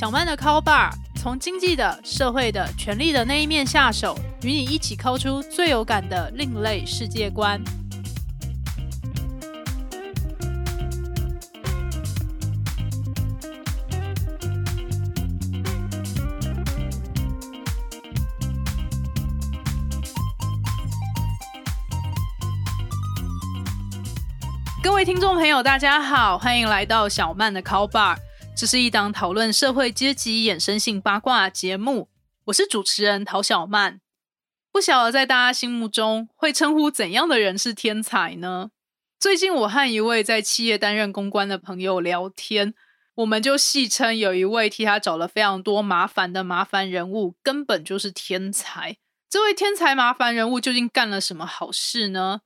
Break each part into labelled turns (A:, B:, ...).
A: 小曼的 Call Bar 从经济的、社会的、权力的那一面下手，与你一起抠出最有感的另类世界观。各位听众朋友，大家好，欢迎来到小曼的 Call Bar。这是一档讨论社会阶级衍生性八卦节目，我是主持人陶小曼。不晓得在大家心目中会称呼怎样的人是天才呢？最近我和一位在企业担任公关的朋友聊天，我们就戏称有一位替他找了非常多麻烦的麻烦人物，根本就是天才。这位天才麻烦人物究竟干了什么好事呢？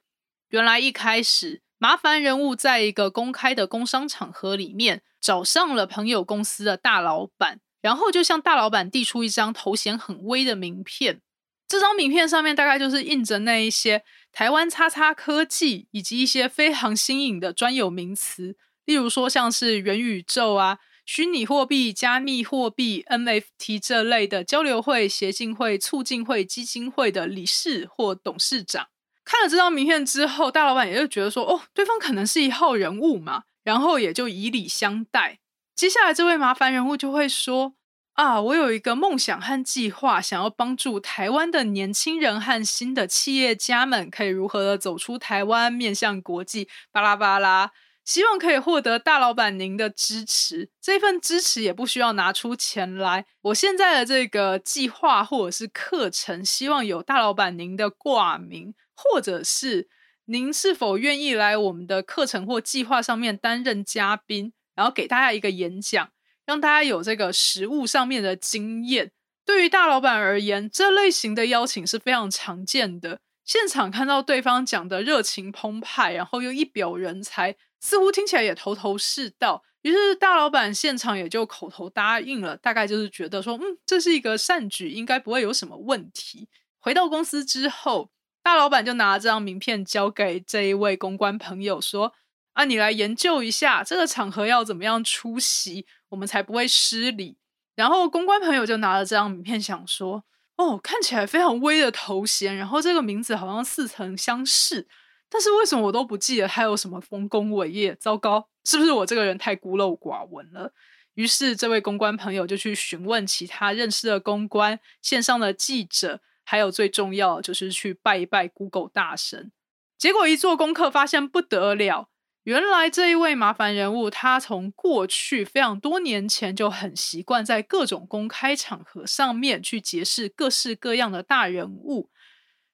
A: 原来一开始，麻烦人物在一个公开的工商场合里面。找上了朋友公司的大老板，然后就向大老板递出一张头衔很微的名片。这张名片上面大概就是印着那一些台湾叉叉科技以及一些非常新颖的专有名词，例如说像是元宇宙啊、虚拟货币、加密货币、NFT 这类的交流会、协进会、促进会、基金会的理事或董事长。看了这张名片之后，大老板也就觉得说，哦，对方可能是一号人物嘛。然后也就以礼相待。接下来这位麻烦人物就会说：“啊，我有一个梦想和计划，想要帮助台湾的年轻人和新的企业家们，可以如何的走出台湾，面向国际。”巴拉巴拉，希望可以获得大老板您的支持。这份支持也不需要拿出钱来。我现在的这个计划或者是课程，希望有大老板您的挂名，或者是。您是否愿意来我们的课程或计划上面担任嘉宾，然后给大家一个演讲，让大家有这个实物上面的经验？对于大老板而言，这类型的邀请是非常常见的。现场看到对方讲的热情澎湃，然后又一表人才，似乎听起来也头头是道，于是大老板现场也就口头答应了。大概就是觉得说，嗯，这是一个善举，应该不会有什么问题。回到公司之后。大老板就拿这张名片交给这一位公关朋友说：“啊，你来研究一下这个场合要怎么样出席，我们才不会失礼。”然后公关朋友就拿了这张名片，想说：“哦，看起来非常威的头衔，然后这个名字好像似曾相识，但是为什么我都不记得他有什么丰功伟业？糟糕，是不是我这个人太孤陋寡闻了？”于是这位公关朋友就去询问其他认识的公关、线上的记者。还有最重要就是去拜一拜 Google 大神，结果一做功课发现不得了，原来这一位麻烦人物，他从过去非常多年前就很习惯在各种公开场合上面去结识各式各样的大人物，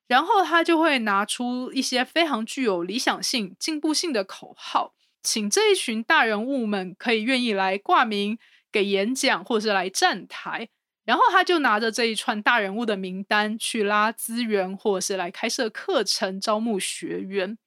A: 然后他就会拿出一些非常具有理想性、进步性的口号，请这一群大人物们可以愿意来挂名给演讲，或者是来站台。然后他就拿着这一串大人物的名单去拉资源，或者是来开设课程、招募学员。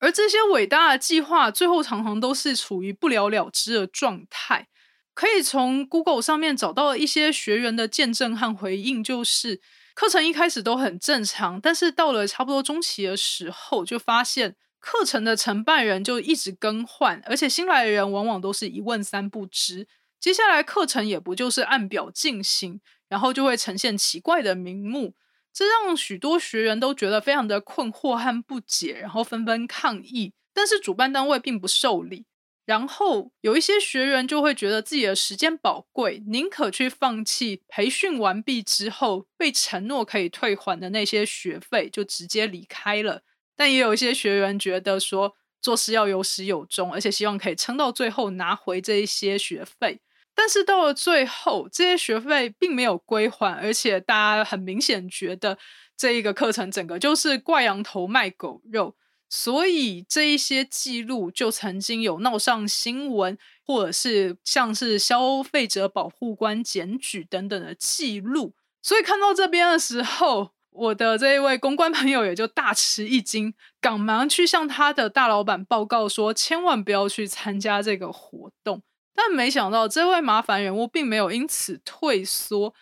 A: 而这些伟大的计划，最后常常都是处于不了了之的状态。可以从 Google 上面找到一些学员的见证和回应，就是课程一开始都很正常，但是到了差不多中期的时候，就发现课程的承办人就一直更换，而且新来的人往往都是一问三不知。接下来课程也不就是按表进行，然后就会呈现奇怪的名目，这让许多学员都觉得非常的困惑和不解，然后纷纷抗议。但是主办单位并不受理，然后有一些学员就会觉得自己的时间宝贵，宁可去放弃培训完毕之后被承诺可以退还的那些学费，就直接离开了。但也有一些学员觉得说，做事要有始有终，而且希望可以撑到最后拿回这一些学费。但是到了最后，这些学费并没有归还，而且大家很明显觉得这一个课程整个就是挂羊头卖狗肉，所以这一些记录就曾经有闹上新闻，或者是像是消费者保护官检举等等的记录。所以看到这边的时候，我的这一位公关朋友也就大吃一惊，赶忙去向他的大老板报告说，千万不要去参加这个活动。但没想到，这位麻烦人物并没有因此退缩，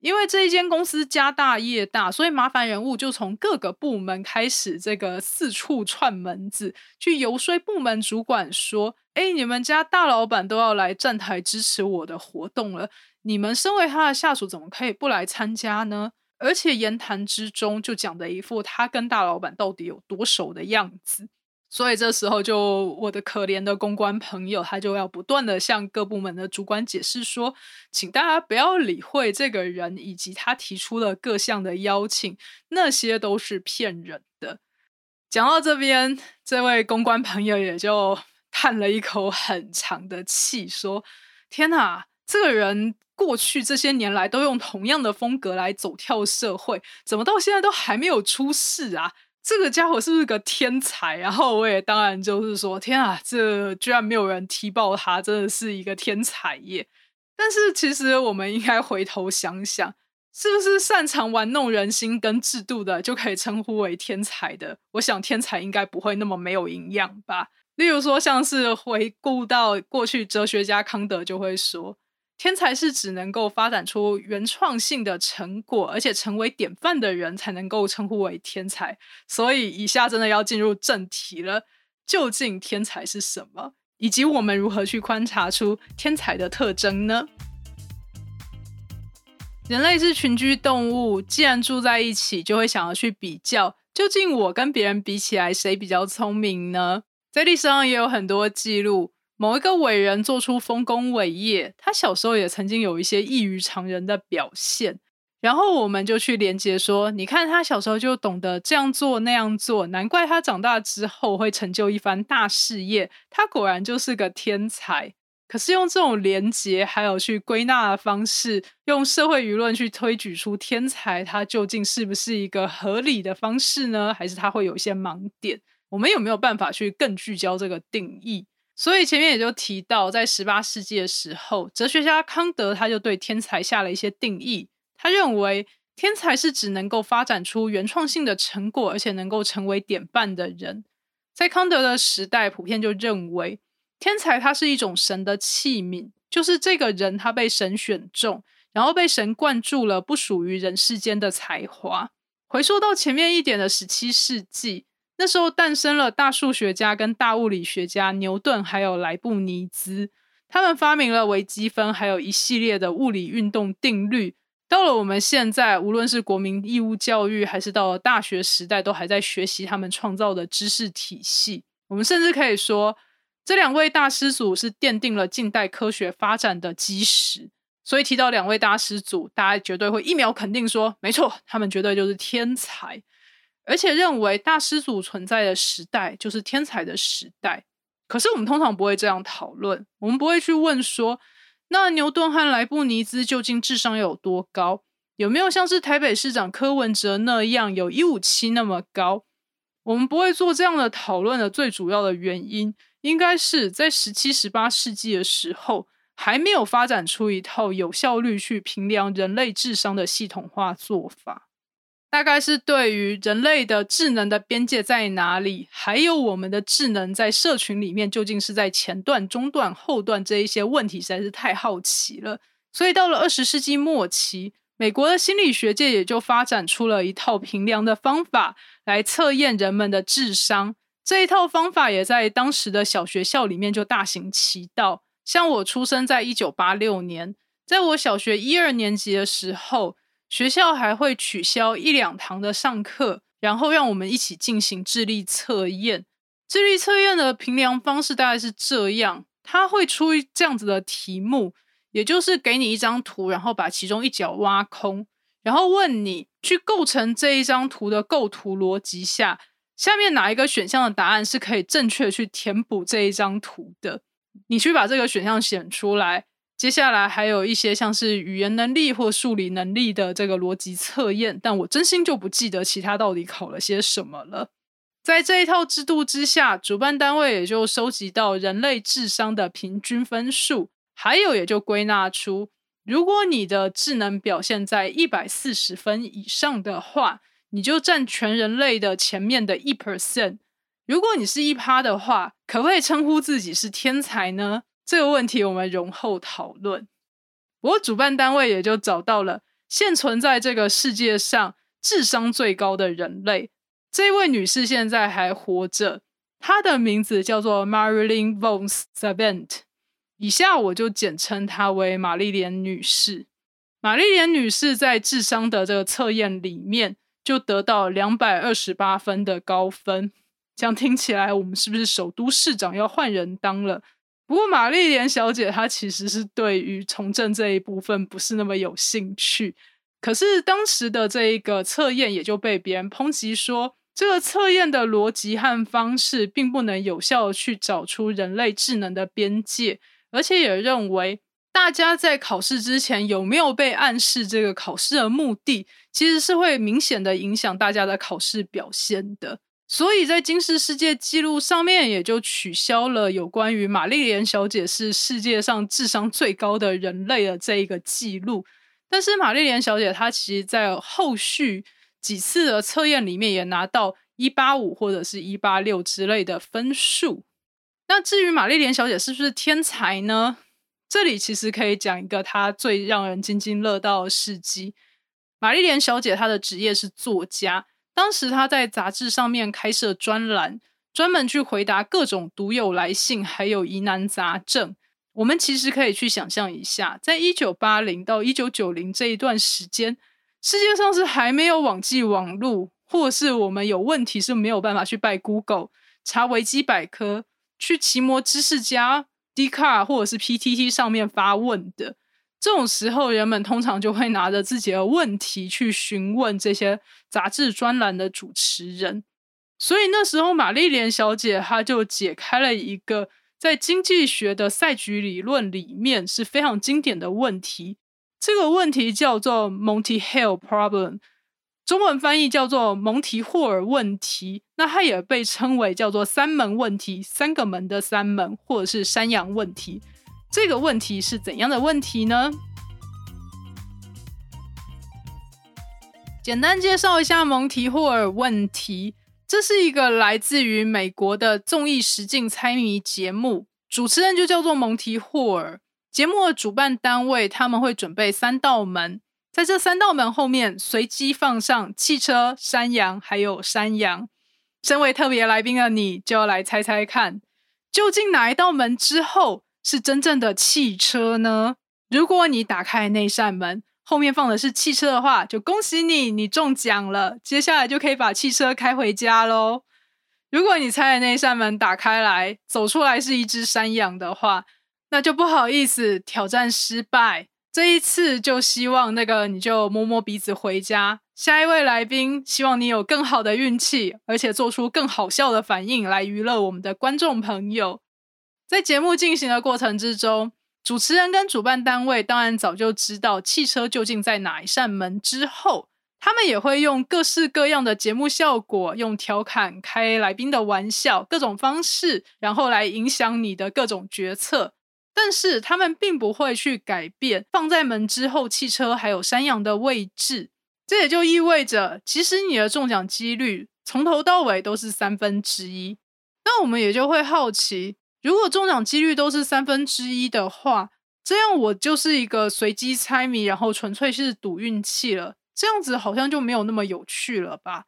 A: 因为这一间公司家大业大，所以麻烦人物就从各个部门开始这个四处串门子，去游说部门主管说：“哎，你们家大老板都要来站台支持我的活动了，你们身为他的下属，怎么可以不来参加呢？而且言谈之中就讲的一副他跟大老板到底有多熟的样子。所以这时候，就我的可怜的公关朋友，他就要不断的向各部门的主管解释说，请大家不要理会这个人以及他提出的各项的邀请，那些都是骗人的。讲到这边，这位公关朋友也就叹了一口很长的气，说：“天哪，这个人过去这些年来都用同样的风格来走跳社会，怎么到现在都还没有出事啊？”这个家伙是不是个天才？然后我也当然就是说，天啊，这居然没有人踢爆他，真的是一个天才耶！但是其实我们应该回头想想，是不是擅长玩弄人心跟制度的就可以称呼为天才的？我想天才应该不会那么没有营养吧。例如说，像是回顾到过去，哲学家康德就会说。天才是指能够发展出原创性的成果，而且成为典范的人才能够称呼为天才。所以，以下真的要进入正题了：究竟天才是什么？以及我们如何去观察出天才的特征呢？人类是群居动物，既然住在一起，就会想要去比较，究竟我跟别人比起来，谁比较聪明呢？在历史上也有很多记录。某一个伟人做出丰功伟业，他小时候也曾经有一些异于常人的表现，然后我们就去连接说，你看他小时候就懂得这样做那样做，难怪他长大之后会成就一番大事业，他果然就是个天才。可是用这种连接还有去归纳的方式，用社会舆论去推举出天才，他究竟是不是一个合理的方式呢？还是他会有一些盲点？我们有没有办法去更聚焦这个定义？所以前面也就提到，在十八世纪的时候，哲学家康德他就对天才下了一些定义。他认为天才是指能够发展出原创性的成果，而且能够成为典范的人。在康德的时代，普遍就认为天才他是一种神的器皿，就是这个人他被神选中，然后被神灌注了不属于人世间的才华。回溯到前面一点的十七世纪。那时候诞生了大数学家跟大物理学家牛顿，还有莱布尼兹。他们发明了微积分，还有一系列的物理运动定律。到了我们现在，无论是国民义务教育，还是到了大学时代，都还在学习他们创造的知识体系。我们甚至可以说，这两位大师祖是奠定了近代科学发展的基石。所以提到两位大师祖，大家绝对会一秒肯定说，没错，他们绝对就是天才。而且认为大师祖存在的时代就是天才的时代，可是我们通常不会这样讨论，我们不会去问说，那牛顿和莱布尼兹究竟智商有多高？有没有像是台北市长柯文哲那样有一五七那么高？我们不会做这样的讨论的最主要的原因，应该是在十七、十八世纪的时候，还没有发展出一套有效率去评量人类智商的系统化做法。大概是对于人类的智能的边界在哪里，还有我们的智能在社群里面究竟是在前段、中段、后段这一些问题实在是太好奇了。所以到了二十世纪末期，美国的心理学界也就发展出了一套评量的方法来测验人们的智商。这一套方法也在当时的小学校里面就大行其道。像我出生在一九八六年，在我小学一二年级的时候。学校还会取消一两堂的上课，然后让我们一起进行智力测验。智力测验的评量方式大概是这样：他会出这样子的题目，也就是给你一张图，然后把其中一角挖空，然后问你去构成这一张图的构图逻辑下，下面哪一个选项的答案是可以正确去填补这一张图的？你去把这个选项选出来。接下来还有一些像是语言能力或数理能力的这个逻辑测验，但我真心就不记得其他到底考了些什么了。在这一套制度之下，主办单位也就收集到人类智商的平均分数，还有也就归纳出，如果你的智能表现在一百四十分以上的话，你就占全人类的前面的一 percent。如果你是一趴的话，可不可以称呼自己是天才呢？这个问题我们容后讨论。不过主办单位也就找到了现存在这个世界上智商最高的人类。这位女士现在还活着，她的名字叫做 Marilyn von Savant，以下我就简称她为玛丽莲女士。玛丽莲女士在智商的这个测验里面就得到两百二十八分的高分。这样听起来，我们是不是首都市长要换人当了？不过玛丽莲小姐她其实是对于从政这一部分不是那么有兴趣。可是当时的这一个测验也就被别人抨击说，这个测验的逻辑和方式并不能有效的去找出人类智能的边界，而且也认为。大家在考试之前有没有被暗示这个考试的目的，其实是会明显的影响大家的考试表现的。所以在金氏世界纪录上面，也就取消了有关于玛丽莲小姐是世界上智商最高的人类的这一个记录。但是玛丽莲小姐她其实在后续几次的测验里面也拿到一八五或者是一八六之类的分数。那至于玛丽莲小姐是不是天才呢？这里其实可以讲一个她最让人津津乐道的事迹。玛丽莲小姐她的职业是作家，当时他在杂志上面开设专栏，专门去回答各种读友来信，还有疑难杂症。我们其实可以去想象一下，在一九八零到一九九零这一段时间，世界上是还没有网际网络，或是我们有问题是没有办法去拜 Google 查维基百科，去奇摩知识家。d c a r 或者是 PTT 上面发问的这种时候，人们通常就会拿着自己的问题去询问这些杂志专栏的主持人。所以那时候，玛丽莲小姐她就解开了一个在经济学的赛局理论里面是非常经典的问题。这个问题叫做 Monty Hale Problem。中文翻译叫做蒙提霍尔问题，那它也被称为叫做三门问题，三个门的三门，或者是山羊问题。这个问题是怎样的问题呢？简单介绍一下蒙提霍尔问题，这是一个来自于美国的综艺实境猜谜节目，主持人就叫做蒙提霍尔。节目的主办单位他们会准备三道门。在这三道门后面，随机放上汽车、山羊，还有山羊。身为特别来宾的你，就要来猜猜看，究竟哪一道门之后是真正的汽车呢？如果你打开那扇门，后面放的是汽车的话，就恭喜你，你中奖了。接下来就可以把汽车开回家喽。如果你猜的那扇门打开来，走出来是一只山羊的话，那就不好意思，挑战失败。这一次就希望那个你就摸摸鼻子回家。下一位来宾，希望你有更好的运气，而且做出更好笑的反应来娱乐我们的观众朋友。在节目进行的过程之中，主持人跟主办单位当然早就知道汽车究竟在哪一扇门之后，他们也会用各式各样的节目效果，用调侃、开来宾的玩笑，各种方式，然后来影响你的各种决策。但是他们并不会去改变放在门之后汽车还有山羊的位置，这也就意味着，其实你的中奖几率从头到尾都是三分之一。那我们也就会好奇，如果中奖几率都是三分之一的话，这样我就是一个随机猜谜，然后纯粹是赌运气了，这样子好像就没有那么有趣了吧？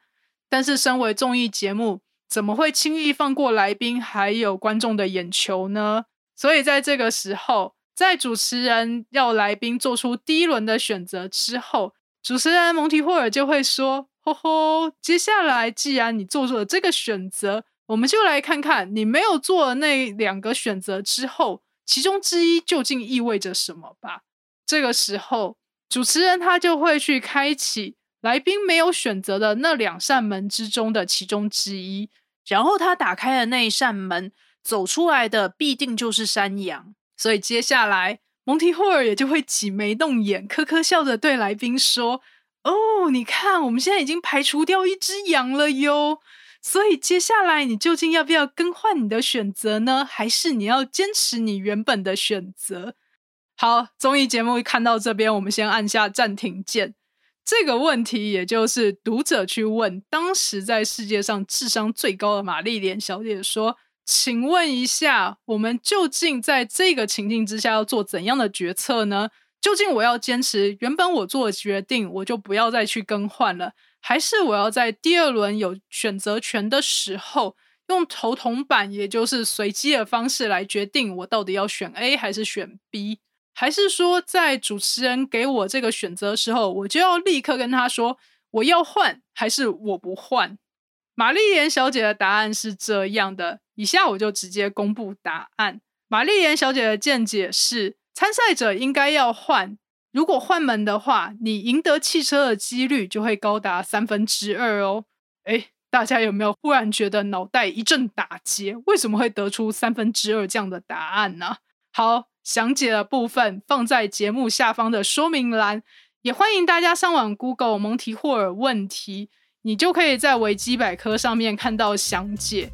A: 但是身为综艺节目，怎么会轻易放过来宾还有观众的眼球呢？所以在这个时候，在主持人要来宾做出第一轮的选择之后，主持人蒙提霍尔就会说：“吼吼，接下来既然你做出了这个选择，我们就来看看你没有做那两个选择之后，其中之一究竟意味着什么吧。”这个时候，主持人他就会去开启来宾没有选择的那两扇门之中的其中之一，然后他打开了那一扇门。走出来的必定就是山羊，所以接下来蒙提霍尔也就会挤眉弄眼，呵呵笑着对来宾说：“哦，你看，我们现在已经排除掉一只羊了哟。所以接下来你究竟要不要更换你的选择呢？还是你要坚持你原本的选择？”好，综艺节目看到这边，我们先按下暂停键。这个问题也就是读者去问当时在世界上智商最高的玛丽莲小姐说。请问一下，我们究竟在这个情境之下要做怎样的决策呢？究竟我要坚持原本我做的决定，我就不要再去更换了，还是我要在第二轮有选择权的时候用头铜板，也就是随机的方式来决定我到底要选 A 还是选 B，还是说在主持人给我这个选择的时候，我就要立刻跟他说我要换还是我不换？玛丽莲小姐的答案是这样的，以下我就直接公布答案。玛丽莲小姐的见解是，参赛者应该要换，如果换门的话，你赢得汽车的几率就会高达三分之二哦。诶大家有没有忽然觉得脑袋一阵打结？为什么会得出三分之二这样的答案呢？好，详解的部分放在节目下方的说明栏，也欢迎大家上网 Google 蒙提霍尔问题，你就可以在维基百科上面看到详解。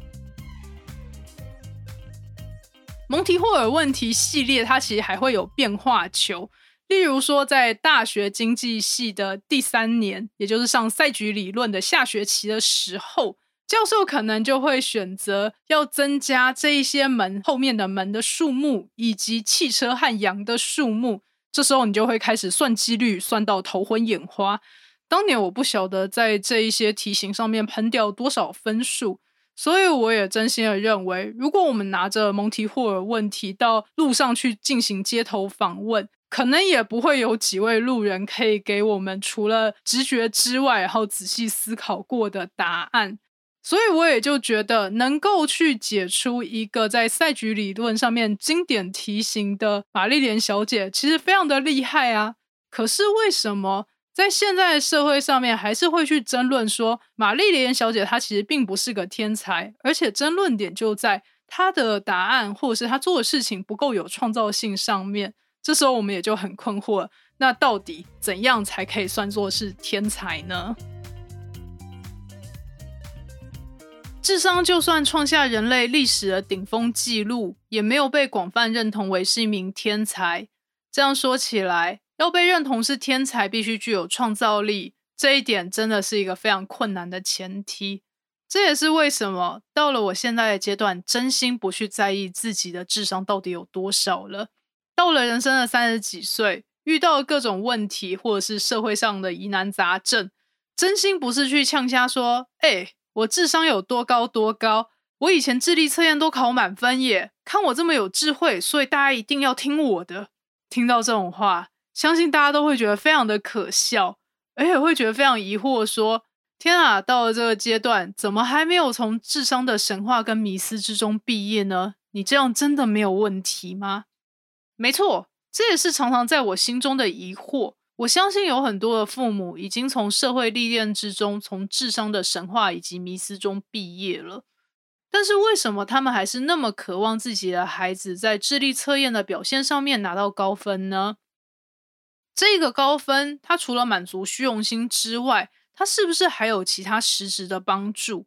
A: 蒙提霍尔问题系列，它其实还会有变化球。例如说，在大学经济系的第三年，也就是上赛局理论的下学期的时候，教授可能就会选择要增加这一些门后面的门的数目，以及汽车和羊的数目。这时候你就会开始算几率，算到头昏眼花。当年我不晓得在这一些题型上面喷掉多少分数，所以我也真心的认为，如果我们拿着蒙提霍尔问题到路上去进行街头访问。可能也不会有几位路人可以给我们除了直觉之外，然后仔细思考过的答案，所以我也就觉得能够去解出一个在赛局理论上面经典题型的玛丽莲小姐，其实非常的厉害啊。可是为什么在现在社会上面还是会去争论说玛丽莲小姐她其实并不是个天才，而且争论点就在她的答案或者是她做的事情不够有创造性上面。这时候我们也就很困惑，那到底怎样才可以算作是天才呢？智商就算创下人类历史的顶峰纪录，也没有被广泛认同为是一名天才。这样说起来，要被认同是天才，必须具有创造力，这一点真的是一个非常困难的前提。这也是为什么到了我现在的阶段，真心不去在意自己的智商到底有多少了。到了人生的三十几岁，遇到各种问题，或者是社会上的疑难杂症，真心不是去呛瞎说：“哎，我智商有多高多高？我以前智力测验都考满分耶！看我这么有智慧，所以大家一定要听我的。”听到这种话，相信大家都会觉得非常的可笑，而且会觉得非常疑惑，说：“天啊，到了这个阶段，怎么还没有从智商的神话跟迷思之中毕业呢？你这样真的没有问题吗？”没错，这也是常常在我心中的疑惑。我相信有很多的父母已经从社会历练之中，从智商的神话以及迷思中毕业了，但是为什么他们还是那么渴望自己的孩子在智力测验的表现上面拿到高分呢？这个高分，它除了满足虚荣心之外，它是不是还有其他实质的帮助？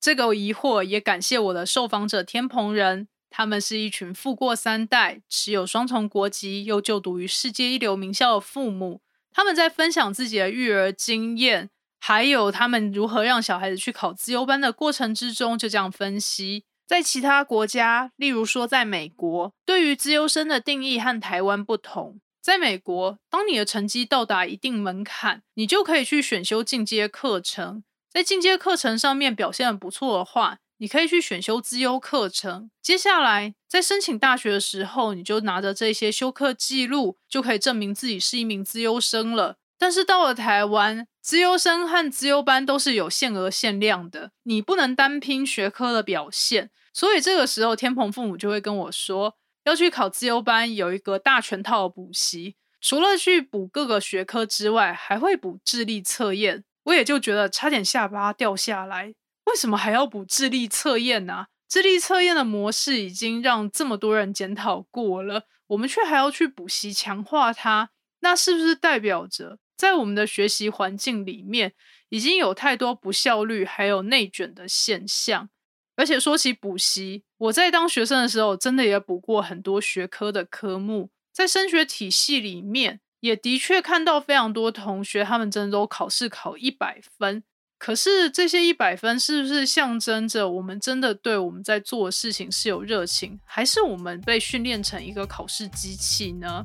A: 这个疑惑也感谢我的受访者天蓬人。他们是一群富过三代、持有双重国籍又就读于世界一流名校的父母。他们在分享自己的育儿经验，还有他们如何让小孩子去考自优班的过程之中，就这样分析：在其他国家，例如说在美国，对于自优生的定义和台湾不同。在美国，当你的成绩到达一定门槛，你就可以去选修进阶课程。在进阶课程上面表现的不错的话，你可以去选修资优课程，接下来在申请大学的时候，你就拿着这些修课记录，就可以证明自己是一名资优生了。但是到了台湾，资优生和资优班都是有限额限量的，你不能单拼学科的表现。所以这个时候，天蓬父母就会跟我说，要去考资优班，有一个大全套补习，除了去补各个学科之外，还会补智力测验。我也就觉得差点下巴掉下来。为什么还要补智力测验呢？智力测验的模式已经让这么多人检讨过了，我们却还要去补习强化它，那是不是代表着在我们的学习环境里面已经有太多不效率还有内卷的现象？而且说起补习，我在当学生的时候，真的也补过很多学科的科目，在升学体系里面，也的确看到非常多同学，他们真的都考试考一百分。可是这些一百分是不是象征着我们真的对我们在做的事情是有热情，还是我们被训练成一个考试机器呢？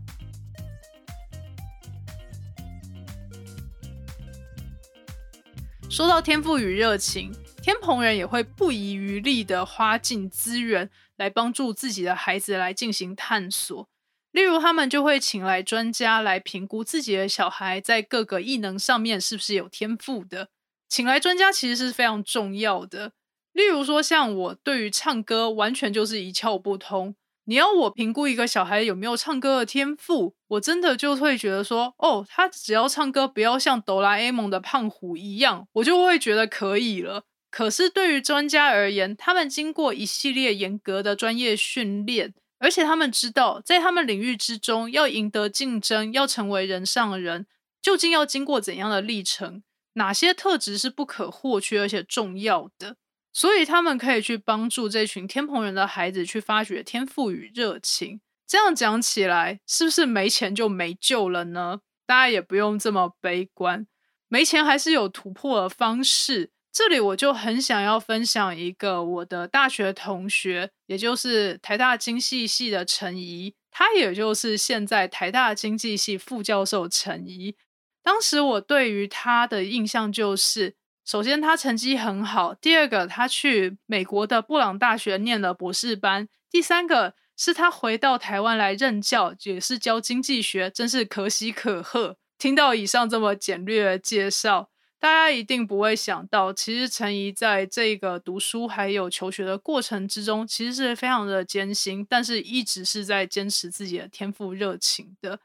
A: 说到天赋与热情，天蓬人也会不遗余力的花尽资源来帮助自己的孩子来进行探索。例如，他们就会请来专家来评估自己的小孩在各个异能上面是不是有天赋的。请来专家其实是非常重要的。例如说，像我对于唱歌完全就是一窍不通。你要我评估一个小孩有没有唱歌的天赋，我真的就会觉得说，哦，他只要唱歌不要像哆啦 A 梦的胖虎一样，我就会觉得可以了。可是对于专家而言，他们经过一系列严格的专业训练。而且他们知道，在他们领域之中，要赢得竞争，要成为人上人，究竟要经过怎样的历程？哪些特质是不可或缺而且重要的？所以他们可以去帮助这群天蓬人的孩子去发掘天赋与热情。这样讲起来，是不是没钱就没救了呢？大家也不用这么悲观，没钱还是有突破的方式。这里我就很想要分享一个我的大学同学，也就是台大经济系的陈怡，他也就是现在台大经济系副教授陈怡。当时我对于他的印象就是，首先他成绩很好，第二个他去美国的布朗大学念了博士班，第三个是他回到台湾来任教，也是教经济学，真是可喜可贺。听到以上这么简略的介绍。大家一定不会想到，其实陈怡在这个读书还有求学的过程之中，其实是非常的艰辛，但是一直是在坚持自己的天赋热情的。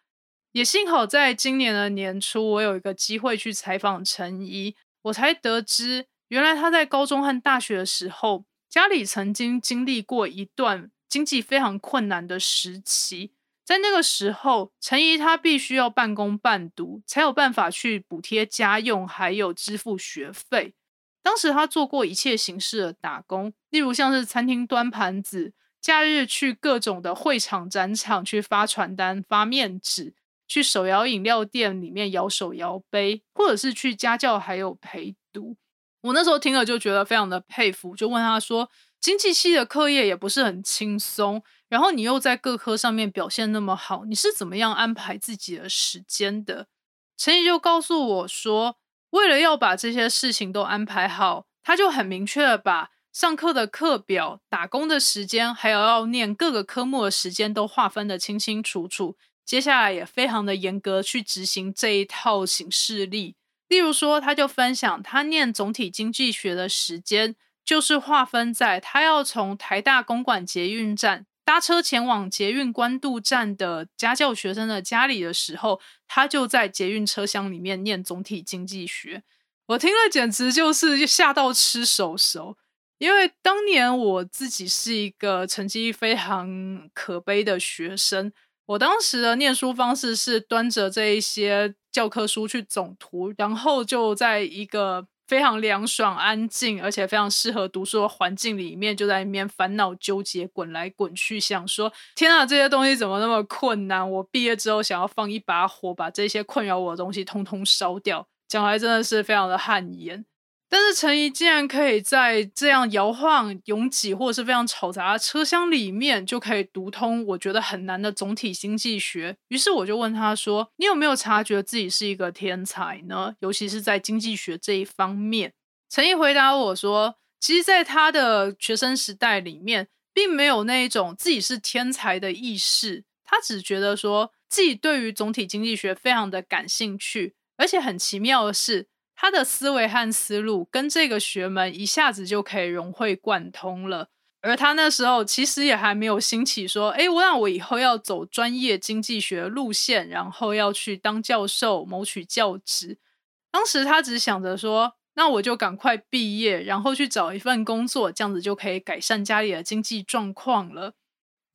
A: 也幸好在今年的年初，我有一个机会去采访陈怡，我才得知，原来他在高中和大学的时候，家里曾经经历过一段经济非常困难的时期。在那个时候，陈怡他必须要半工半读，才有办法去补贴家用，还有支付学费。当时他做过一切形式的打工，例如像是餐厅端盘子，假日去各种的会场、展场去发传单、发面纸，去手摇饮料店里面摇手摇杯，或者是去家教还有陪读。我那时候听了就觉得非常的佩服，就问他说：“经济系的课业也不是很轻松。”然后你又在各科上面表现那么好，你是怎么样安排自己的时间的？陈怡就告诉我说，为了要把这些事情都安排好，他就很明确的把上课的课表、打工的时间，还有要念各个科目的时间都划分的清清楚楚。接下来也非常的严格去执行这一套行事例。例如说，他就分享他念总体经济学的时间，就是划分在他要从台大公馆捷运站。搭车前往捷运关渡站的家教学生的家里的时候，他就在捷运车厢里面念总体经济学。我听了简直就是吓到吃手手，因为当年我自己是一个成绩非常可悲的学生，我当时的念书方式是端着这一些教科书去总图，然后就在一个。非常凉爽、安静，而且非常适合读书的环境里面，就在里面烦恼纠结、滚来滚去，想说：天啊，这些东西怎么那么困难？我毕业之后想要放一把火，把这些困扰我的东西通通烧掉。讲来真的是非常的汗颜。但是陈怡竟然可以在这样摇晃、拥挤或者是非常嘈杂的车厢里面，就可以读通我觉得很难的总体经济学。于是我就问他说：“你有没有察觉自己是一个天才呢？尤其是在经济学这一方面？”陈怡回答我说：“其实，在他的学生时代里面，并没有那一种自己是天才的意识。他只觉得说自己对于总体经济学非常的感兴趣，而且很奇妙的是。”他的思维和思路跟这个学门一下子就可以融会贯通了，而他那时候其实也还没有兴起说，哎，我让我以后要走专业经济学路线，然后要去当教授谋取教职。当时他只想着说，那我就赶快毕业，然后去找一份工作，这样子就可以改善家里的经济状况了。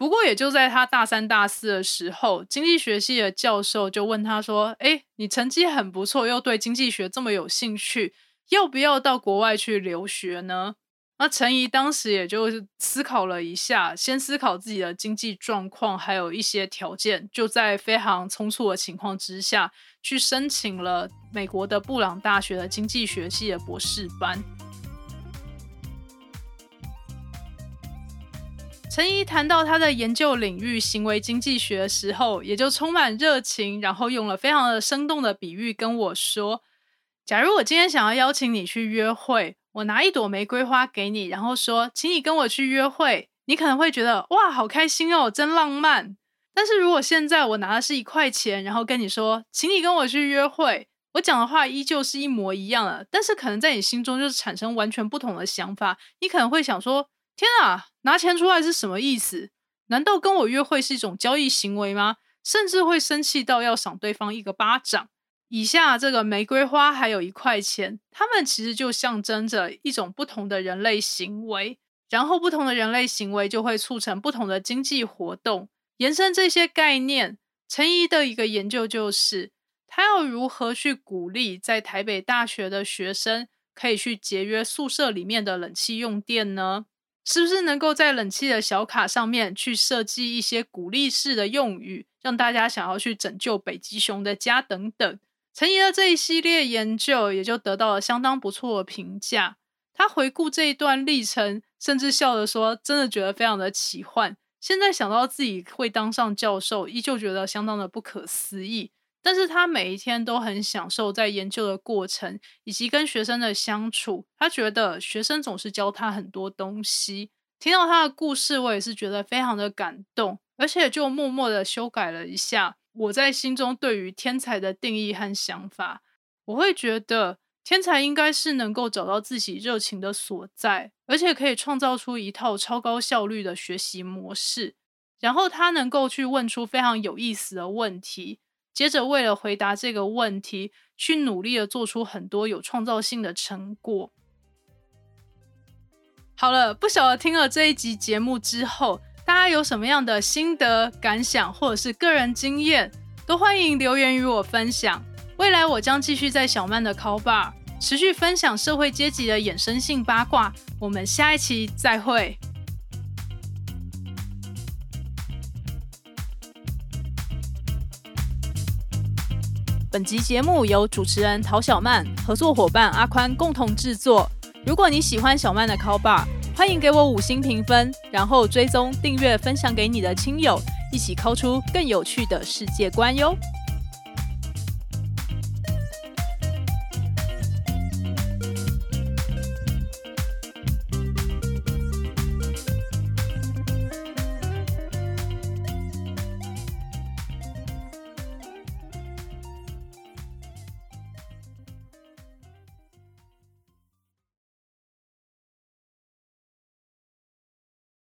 A: 不过，也就在他大三、大四的时候，经济学系的教授就问他说：“哎，你成绩很不错，又对经济学这么有兴趣，要不要到国外去留学呢？”那陈怡当时也就思考了一下，先思考自己的经济状况，还有一些条件，就在非常匆促的情况之下去申请了美国的布朗大学的经济学系的博士班。陈怡谈到他的研究领域行为经济学的时候，也就充满热情，然后用了非常的生动的比喻跟我说：“假如我今天想要邀请你去约会，我拿一朵玫瑰花给你，然后说，请你跟我去约会，你可能会觉得哇，好开心哦，真浪漫。但是如果现在我拿的是一块钱，然后跟你说，请你跟我去约会，我讲的话依旧是一模一样的，但是可能在你心中就是产生完全不同的想法。你可能会想说，天啊，拿钱出来是什么意思？难道跟我约会是一种交易行为吗？甚至会生气到要赏对方一个巴掌。以下这个玫瑰花还有一块钱，它们其实就象征着一种不同的人类行为，然后不同的人类行为就会促成不同的经济活动。延伸这些概念，陈怡的一个研究就是，他要如何去鼓励在台北大学的学生可以去节约宿舍里面的冷气用电呢？是不是能够在冷气的小卡上面去设计一些鼓励式的用语，让大家想要去拯救北极熊的家等等？陈怡的这一系列研究也就得到了相当不错的评价。他回顾这一段历程，甚至笑着说：“真的觉得非常的奇幻。现在想到自己会当上教授，依旧觉得相当的不可思议。但是他每一天都很享受在研究的过程，以及跟学生的相处。他觉得学生总是教他很多东西。听到他的故事，我也是觉得非常的感动，而且就默默的修改了一下。”我在心中对于天才的定义和想法，我会觉得天才应该是能够找到自己热情的所在，而且可以创造出一套超高效率的学习模式。然后他能够去问出非常有意思的问题，接着为了回答这个问题，去努力的做出很多有创造性的成果。好了，不晓得听了这一集节目之后。大家有什么样的心得感想，或者是个人经验，都欢迎留言与我分享。未来我将继续在小曼的 Call Bar 持续分享社会阶级的衍生性八卦。我们下一期再会。本集节目由主持人陶小曼、合作伙伴阿宽共同制作。如果你喜欢小曼的 Call Bar，欢迎给我五星评分，然后追踪、订阅、分享给你的亲友，一起 Call 出更有趣的世界观哟。